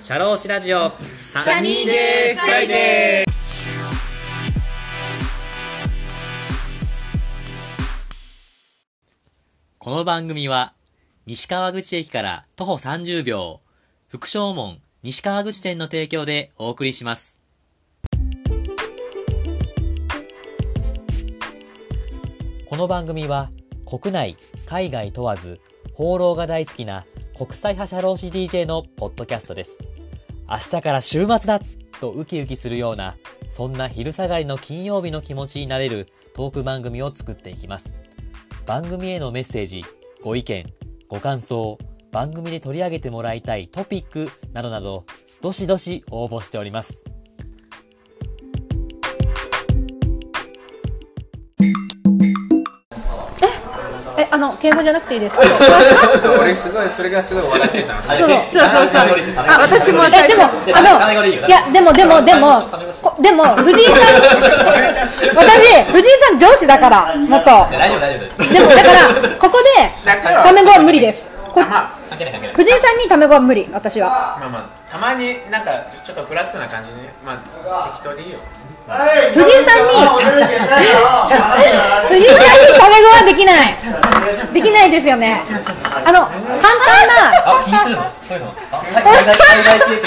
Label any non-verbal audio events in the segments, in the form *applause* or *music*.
社労士ラジオ。 Sunny Day Friday。この番組は西川口駅から徒歩30秒。福正門西川口店の提供でお送りします。この番組は国内海外問わず放浪が大好きな国際派社労士 DJ のポッドキャストです。明日から週末だとウキウキするようなそんな昼下がりの金曜日の気持ちになれるトーク番組を作っていきます。番組へのメッセージご意見ご感想番組で取り上げてもらいたいトピックなどなどどしどし応募しております。の敬語じゃなくていいですか。*laughs* そう俺すごいそれがすごい笑ってた *laughs* そうそうあ、私もえ、でも、あの、いや、でも、でも、でも、こでも、藤井さん。*laughs* 私、藤井さん上司だから、元。大丈夫大丈夫でも、だから、ここで、タメ語は無理です。藤井さんにタメ語は無理、私は。まあまあたまになんかちょっとフラットな感じでねまあ適当でいいよ藤井さんに、藤井さんにタメ語はできない。できないですよね。あの、簡単な。あ気にするのそういうのあ海外海外経験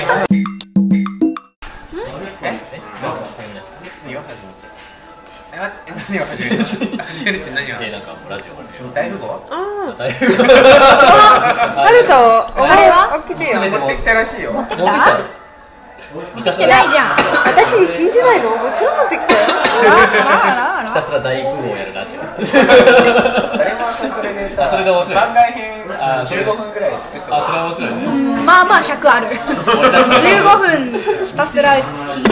えどうぞ何を始め何を始めて始めるって何をえなんかラジオ始めよ大富豪う大あると、おあれは。持ってきたらしいよ持ってきたのひたすってないじゃん。私信じないの？もちろん持ってきたよ。ひたすら大富豪をやるラジオそれもそれでさあそれで面白い番外編あ15分くらい作ってあそれ面白い。ねまあまあ尺ある。15分ひたすら聞いて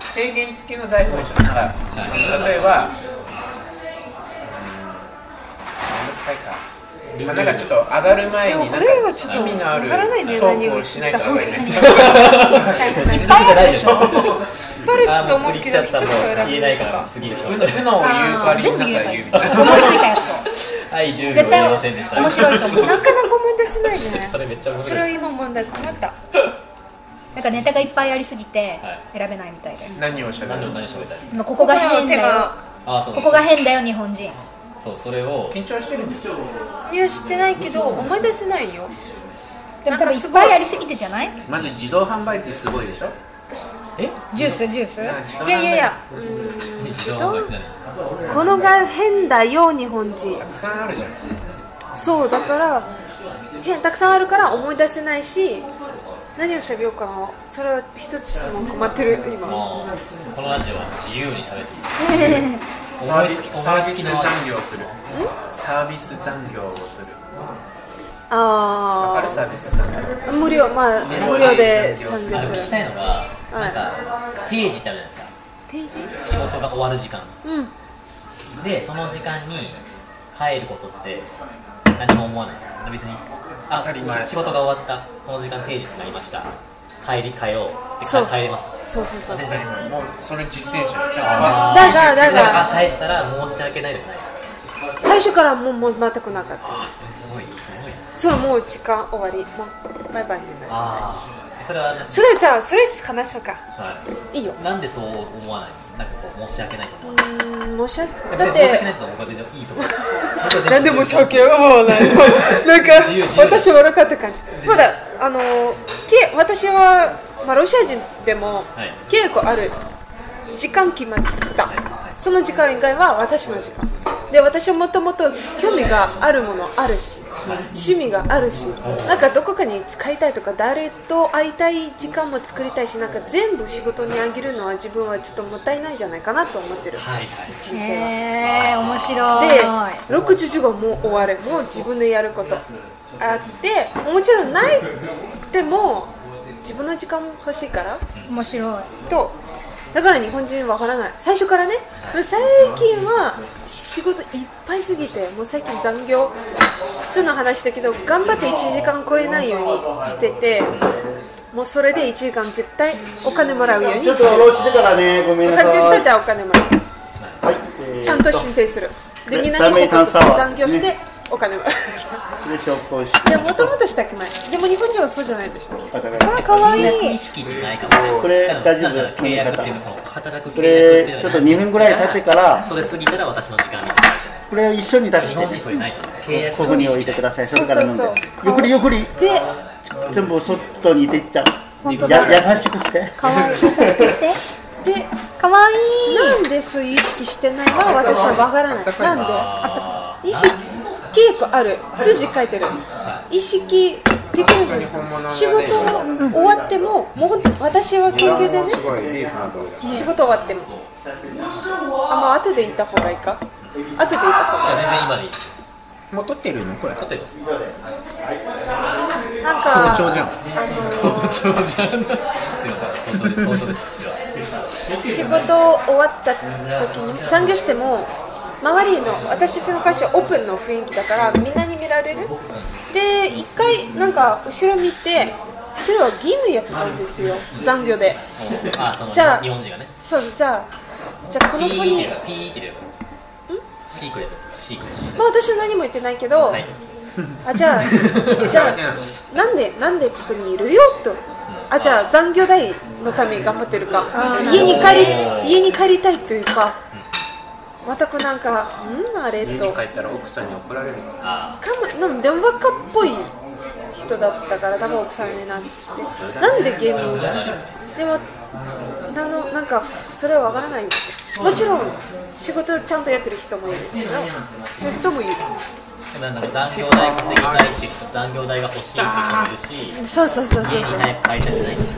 制限付きの台本でしょ。はい例えばめんどくさいか。まあなんかちょっと上がる前になんかこれはちょっと意味のあるわからないねトークをしないと上がれない。気づいてないでしょ。パルあと思うけもう次来ちゃど一つったもう選ぶ言えないから次の人うのを言う代わりになんか言うみた。いな思いついたやつはい10秒絶言えませんでした対面白いと思う。なかなか思い出せないね。*laughs* それめっちゃ面それは白い今問題困った。なんかネタがいっぱいありすぎてはい。選べないみたいで。何をしゃべ何をる何を喋ったい？のここが変だよ。あそうここが変だよ日本人。そうそれを緊張してるんですよいや、知ってないけど、思い出せないよ。でも多分いっぱいありすぎてじゃない？まず自動販売機すごいでしょ？え？ジュースジュース？いやいやいや、このが変だよ、日本人。たくさんあるじゃんそう、だから、変たくさんあるから思い出せないし、何をしゃべようかな。それは一つ質問困ってる、今。このラジオは自由に喋っていい *laughs* サービスサービス残業する。サービス残業をする。あわかる？サービス残業。あ、無料、まあ、無料で産業あの聞きする。たいのがなんか定時ってあるじゃないですか。定時？仕事が終わる時間。うん。でその時間に帰ることって何も思わないですか？別に。あ仕事が終わったこの時間定時になりました帰り帰ろうってそう。帰れます。そうそうそう。全然もうそれ実践者あだが、だが、あ帰ったら申し訳ないじゃないですか。最初からもうもう全くなかった。あそれすごい。すごい。なそれもう時間終わり。もうバイバイになる。ああそれはなそれじゃあ、それ話しようか。はい。いよ。なんでそう思わないなんかこう申し訳ないと思ううーん、申し訳だだってって申し訳ないと僕は全然いいと思う。*laughs* なんで申し訳思わないの？なんか私悪かった感じ。まだあのけ私は、まあ、ロシア人でもはい。結構ある時間決まった。その時間以外は私の時間。で私はもともと興味があるものあるし趣味があるしなんかどこかに使いたいとか誰と会いたい時間も作りたいしなんか全部仕事にあげるのは自分はちょっともったいないんじゃないかなと思ってる。はいはい。人生は。へえ面白い。で6時15もう終わる。もう自分でやることあってもちろんないでも自分の時間も欲しいから面白い。とだから日本人わからない。最初からね。最近は仕事いっぱいすぎてもう最近残業普通の話だけど頑張って1時間超えないようにしててもうそれで1時間絶対お金もらうように。ちょっしてと下ろしてからね、ごめんなさい。残業したらじゃあお金もらう。はい、えーちゃんと申請する。でねみんなに報告する残業してお金は。で紹興酒でももともとしたくない。でも日本人はそうじゃないでしょ。あだかわい。い。意。識ってないかも。ねこれ大丈夫。契約っていうの働くこ契約っていうのれちょっと2分ぐらい経ってからそれ過ぎたら私の時間みたいなこれを一緒に出日本人してそういうないここに置いてください。それから飲んで。ゆっくりゆっくり。で全部外に出ちゃう。本当だ。や優しくして。かわい。い。優しくして。でかわい。い。なんでそういう意識してないのは私はわからない。な。んであ意識結構ある。筋書いてる。意識できるじゃないですか。仕事終わってももう本当に私は研究でね仕事終わっても。あもう後で行った方がいいか。後で行った方がー全然今でいいですもう撮ってるの？これ。撮ってくださいいいなんか盗聴じゃん。あ登場じゃん。すいません。登場です。登場です。仕事終わった時に残業しても周りの私たちの会社はオープンの雰囲気だからみんなに見られる。で一回なんか後ろ見て一人は義務やってたんですよ。残業で。あそのじゃあ日本人がね。そうじゃあじゃあこの子にピーってシークレットですシークレットまあ私は何も言ってないけど、はい。あじゃあ *laughs* じゃあなんでなんでここにいるよと。あじゃあ残業代のために頑張ってるか。家に帰り家に帰りたいというかまたこうなんかんあれと。か家に帰ったら奥さんに怒られるかも。でも若っぽい人だったから多分奥さんになって。なんでゲームをしてでもなのなんかそれはわからないんですよ。もちろん仕事ちゃんとやってる人もいるそういう人もいる。残業代稼ぎたいって人残業代が欲しいって人もいるしそうそうそうそう。家に早く帰りたくないって人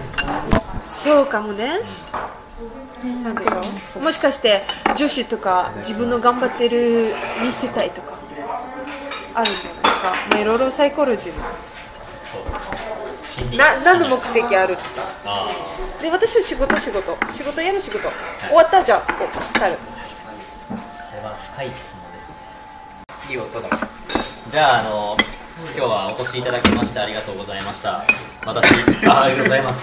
そうかもね、そうでしょ？もしかして女子とか自分の頑張ってる見せたいとかあるんじゃないですか、まあ、いろいろサイコロジーも。心理な何の目的あるあで私は仕事仕事。仕事やる仕事。終わったらじゃあこう帰る。ーそれは深い質問ですね。いい音だ。じゃああの今日はお越しいただきましてありがとうございました。私あありがとうございます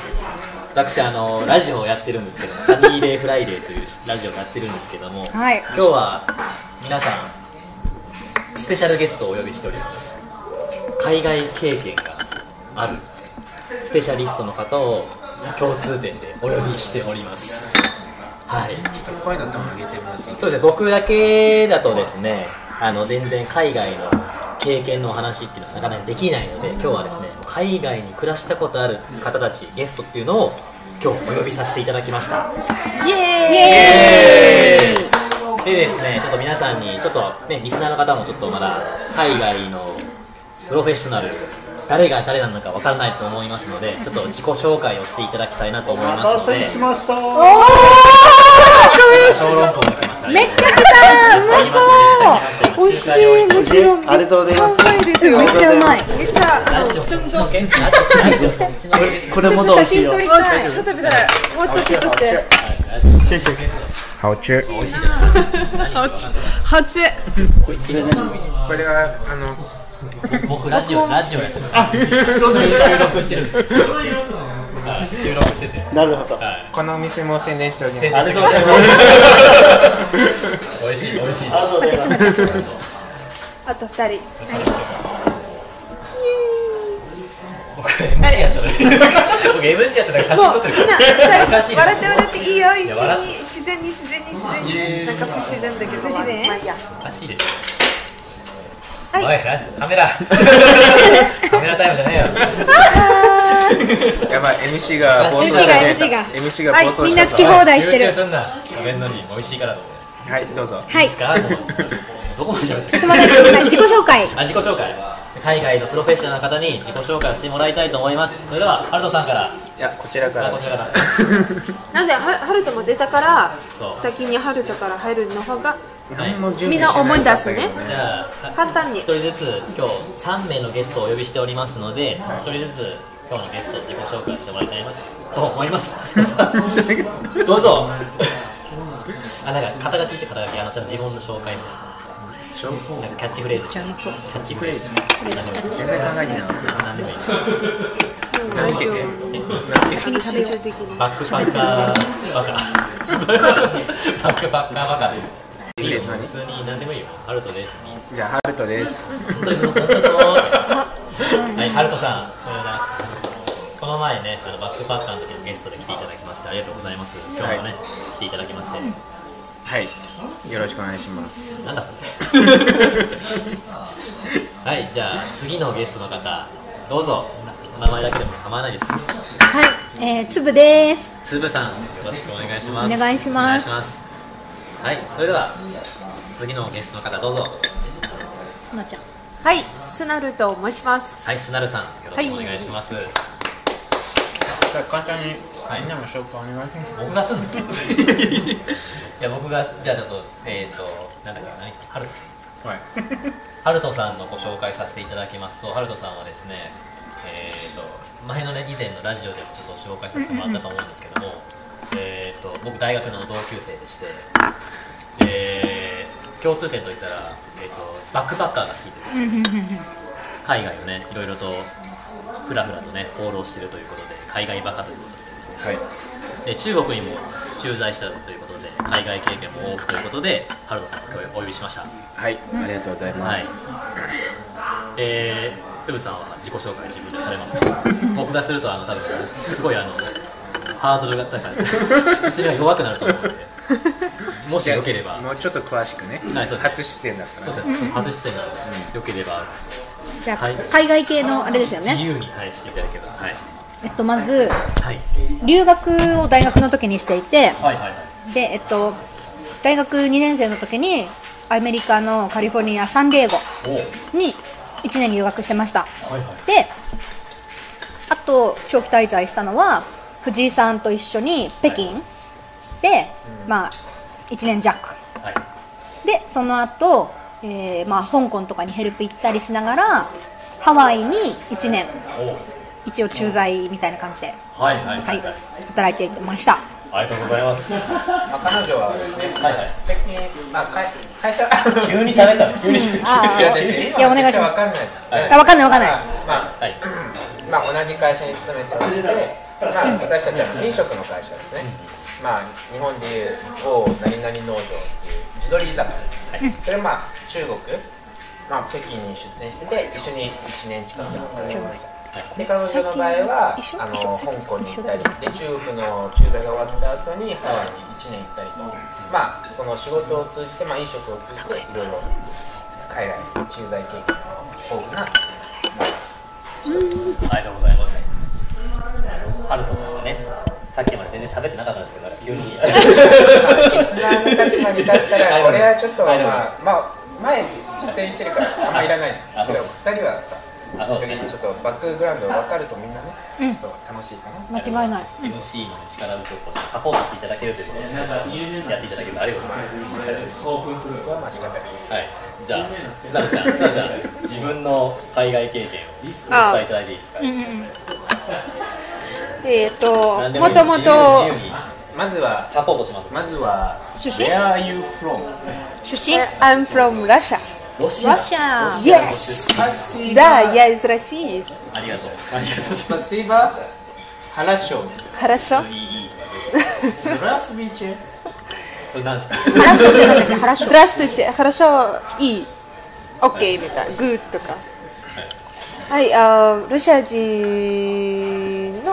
私あのラジオをやってるんですけども *laughs* Sunny Day Friday というラジオをやってるんですけども、はい。今日は皆さんスペシャルゲストをお呼びしております。海外経験があるスペシャリストの方を共通点でお呼びしております。はい。ちょっと声のトーン上げてもらっていいそうですね。僕だけだとですねあの全然海外の経験のお話っていうのはなかなかできないので今日はですね海外に暮らしたことある方たちゲストっていうのを今日お呼びさせていただきました。イエーイ。でですねちょっと皆さんにちょっとねリスナーの方もちょっとまだ海外のプロフェッショナル誰が誰なのかわからないと思いますのでちょっと自己紹介をしていただきたいなと思いますので。しました。小籠包が来ましためっちゃくちゃうまそう美味しい。むしろめっありがとうござい。ますめっちゃうまい。めっちゃあのちの件ラジオラジオそっちの件ですこれもどうしようりもうちょっと食べたらもっとちょっとって谢谢好吃美味しい。じゃない。初美味しい。美味しい。これはあの僕ラジオラジオやってます収録してるんですはい。収録しててなるほどはい。このお店も宣伝しております宣伝してください美味しい美味しい。ありがとうござい。ますあと二人僕 MC やったら僕 MC やったら写真もう撮ってるみんなから笑って笑っていいよ一に自然に自然に自然。になんか不自然だけど不自然まあいいやおかしいで。しょはいおいなカメラ。カメラタイムじゃねえよ。やばい。MC が暴走しめ MC MC が。はい暴走しみんな好き放題してる。集中すんな。食べんのに。美味しいから。とはいどうぞ。はい。いいですか？もうどこまで喋ってる？すみません自己紹介。あ自己紹介海外のプロフェッショナルの方に自己紹介をしてもらいたいと思います。それではハルトさんから。いやこちらから。あこちらから。*laughs* なんではハルトも出たからそう。先にハルトから入るの方がみんな思い出じゃあ簡単に。一人ずつ今日3名のゲストをお呼びしておりますので一人ずつ今日のゲスト自己紹介してもらいたいと思います。どうぞ *laughs* あなんか肩書きって肩書きあのちゃんと自分の紹介みたいな。キャッチフレーズ。キャッチフレーズ。全然考えてなかった何でもいい。名付けてバックパッカーバカバックパッカーバカいいです何普通に何でもいいよハルトですじゃあハルトですはいハルトさんおはようございますこの前ねあのバックパッカーの時にゲストで来ていただきましてありがとうございます。今日もね、来ていただきまして。はい。よろしくお願いします。なんだそれ？*laughs* はいじゃあ次のゲストの方どうぞ。な名前だけでも構わないです。はい、えー、つぶです。つぶさんよろしくお願いします。お願いします。お願いします。はいそれでは次のゲストの方どうぞ。すなちゃん。はいスナルと申します。はいスナルさんよろしくお願いします、じゃあ簡単にはいみんなも紹介お願いします。僕がすんの？*laughs* いや僕がじゃあちょっとえっ、ー、となんだっけ何ですか？ハルト。さんですかはい。ハルトさんのご紹介させていただきますと、ハルトさんはですね、えー、と前のね以前のラジオでもちょっと紹介させてもらったと思うんですけども、えー、と僕大学の同級生でしてで共通点といったら、えー、とバックパッカーが好きで。*laughs* 海外をねいろいろとふらふらとね放浪しているということで海外バカということでですね。はい。で中国にも駐在したということで海外経験も多くということでハルトさんを今日お呼びしました。はいありがとうございまはい。す、えー、つぶさんは自己紹介自分でされますか？*laughs* 僕がするとあの多分すごいあのハードルが高い。説明が弱くなると思うので。もしよければ。もうちょっと詳しくね、はいそうです初出演だったらそうですね。初出演なので、よければじゃあ、はい。海外系のあれですよ自ね。由にはいしていただければはい。えっと、まず、はい。留学を大学の時にしていて、はいはいはい。で、えっと、大学2年生の時に、アメリカのカリフォルニア、サンディエゴに1年留学してました。はいで、あと、長期滞在したのは、藤井さんと一緒に北京で、まあ、1年弱。はい。でその後、えーまあ香港とかにヘルプ行ったりしながらハワイに1年お。一応駐在みたいな感じで、はいはいははい。いはい働いていました。ありがとうございます。はまあ、彼女はですねいはい。北京まあ会会社 *laughs* 急に喋ったの？急に喋ったあいや全然いやお願いします。わかんないじゃんはいあ分かんない分かんない。まあはい。まあ、同じ会社に勤めてまして、まあ、私たちは飲食の会社ですね、まあ、日本でいう某何々農場っていう地鶏居酒屋です、はいそれはまあ中国、まあ、北京に出店してて一緒に1年近く働きましたで彼女の場合は一緒？あの香港に行ったりで中国の駐在が終わった後にハワイに1年行ったりと、まあ、その仕事を通じて、まあ、飲食を通じていろいろ海外駐在経験の豊富なありがとうございます。ハルトさんはね、さっきまで全然喋ってなかったんですけど、急に。リスナーの立場に立ったら、これはちょっと、まあ、まあ、前に出演してるから、あんまいらないじゃん。あそうけど、二人はさ、あそうですねちょっとバックグラウンド分かるとみんなね、ちょっと楽しいかな。間違いない MC の力不足をサポートしていただけるということで、やっていただけるとありがとうございます。そこはまあ仕方ない。はい、じゃあ、スナちゃん、スナちゃん、自分の海外経験をお伝えいただいていいですか。えっ、と何でいいもとも自と由自由にまずは、サポートします。まずは、出身 Where are you from? 出身 I'm from Russia ロシロシアロシアの出身 Да, я из России ありがとう。ありがとうございます。 Спасибо. Хорошо. Хорошо いい、いい。 Здравствуйте. それなんですか。原宿ってなんですね原宿 Здравствуйте, хорошо, и окей みたいな good とかはい、あロシア人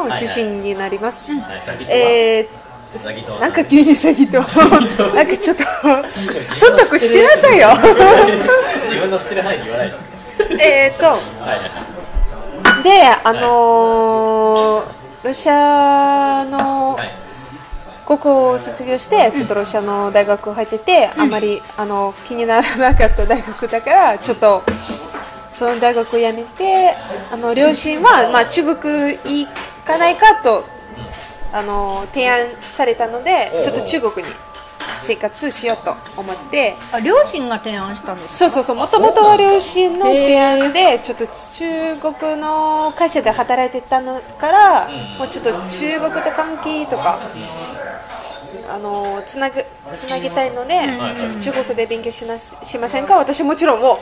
の出身になります、はい、は。えザギトー、なんか急に詐欺と *laughs* なんかちょっと忖度してなさいよ自分の知ってる範囲に言わないと。えーと。であのーロシアのはい。高校を卒業してちょっとロシアの大学入っててあまりあの気にならなかった大学だからちょっとその大学を辞めてあの両親は、まあ、中国行かないかとあの提案されたのでちょっと中国に生活しようと思って。あ両親が提案したんですか？そうそうそう。もともとは両親の提案でちょっと中国の会社で働いてたのから、もうちょっと中国と関係とか、あのつなぐつなげたいので、ちょっと中国で勉強しなしませんか？私もちろんもう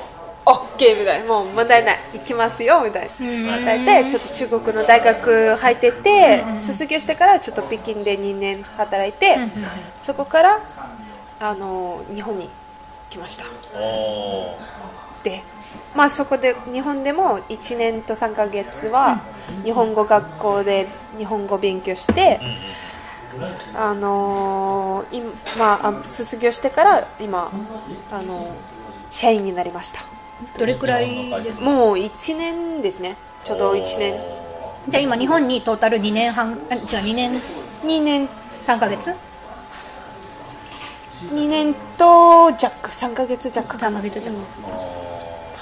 OK みたいなもう問題ない行きますよみたいな。答えてちょっと中国の大学入ってて卒業してからちょっと北京で2年働いてそこからあの日本に来ました。でまあそこで日本でも1年と3ヶ月は日本語学校で日本語勉強して、あのー今まああ卒業してから今、あのー社員になりましたどれくらいですか？もう1年ですね。ちょうど1年。じゃあ今日本にトータル2年半あ違う2年？2年3ヶ月？2年と弱。3ヶ月弱3ヶ月じゃんは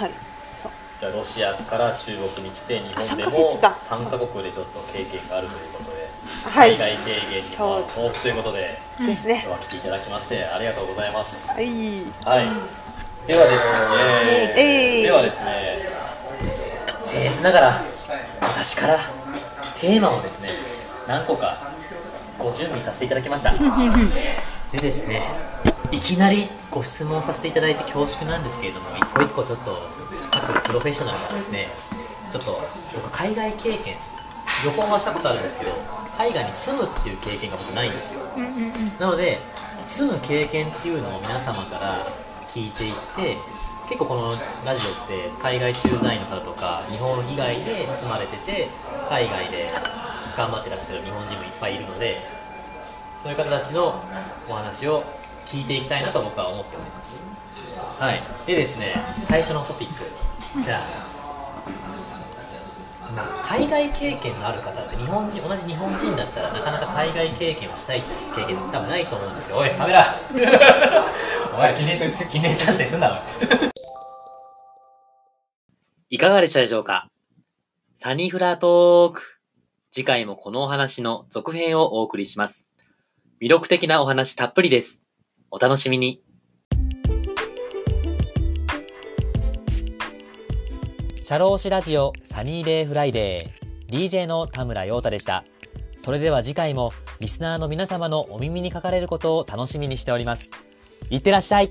い。そう。じゃあロシアから中国に来て日本であ3ヶも月だ。3カ国でちょっと経験があるということで、はい。海外経験にも豊富ということでですね。今日は来ていただきましてありがとうございます。はい。はいではですね、えいではですね僭越ながら私からテーマをですね何個かご準備させていただきました。でですねいきなりご質問させていただいて恐縮なんですけれども一個一個ちょっと各プロフェッショナルがですねちょっと僕海外経験旅行はしたことあるんですけど海外に住むっていう経験が僕ないんですよ。なので住む経験っていうのを皆様から聞いていて結構このラジオって海外駐在員の方とか日本以外で住まれてて海外で頑張ってらっしゃる日本人もいっぱいいるのでそういう方たちのお話を聞いていきたいなと僕は思っております。はい。でですね最初のトピック。じゃあまあ、海外経験のある方って日本人同じ日本人だったらなかなか海外経験をしたいという経験多分ないと思うんですけどおいカメラ。*laughs* お前記念記念撮影すんなおい。*laughs* いかがでしたでしょうか？サニーフラートーク。次回もこのお話の続編をお送りします。魅力的なお話たっぷりです。お楽しみに。社労士ラジオ Sunny Day Friday DJ の田村陽太でした。それでは次回もリスナーの皆様のお耳にかかれることを楽しみにしております。いってらっしゃい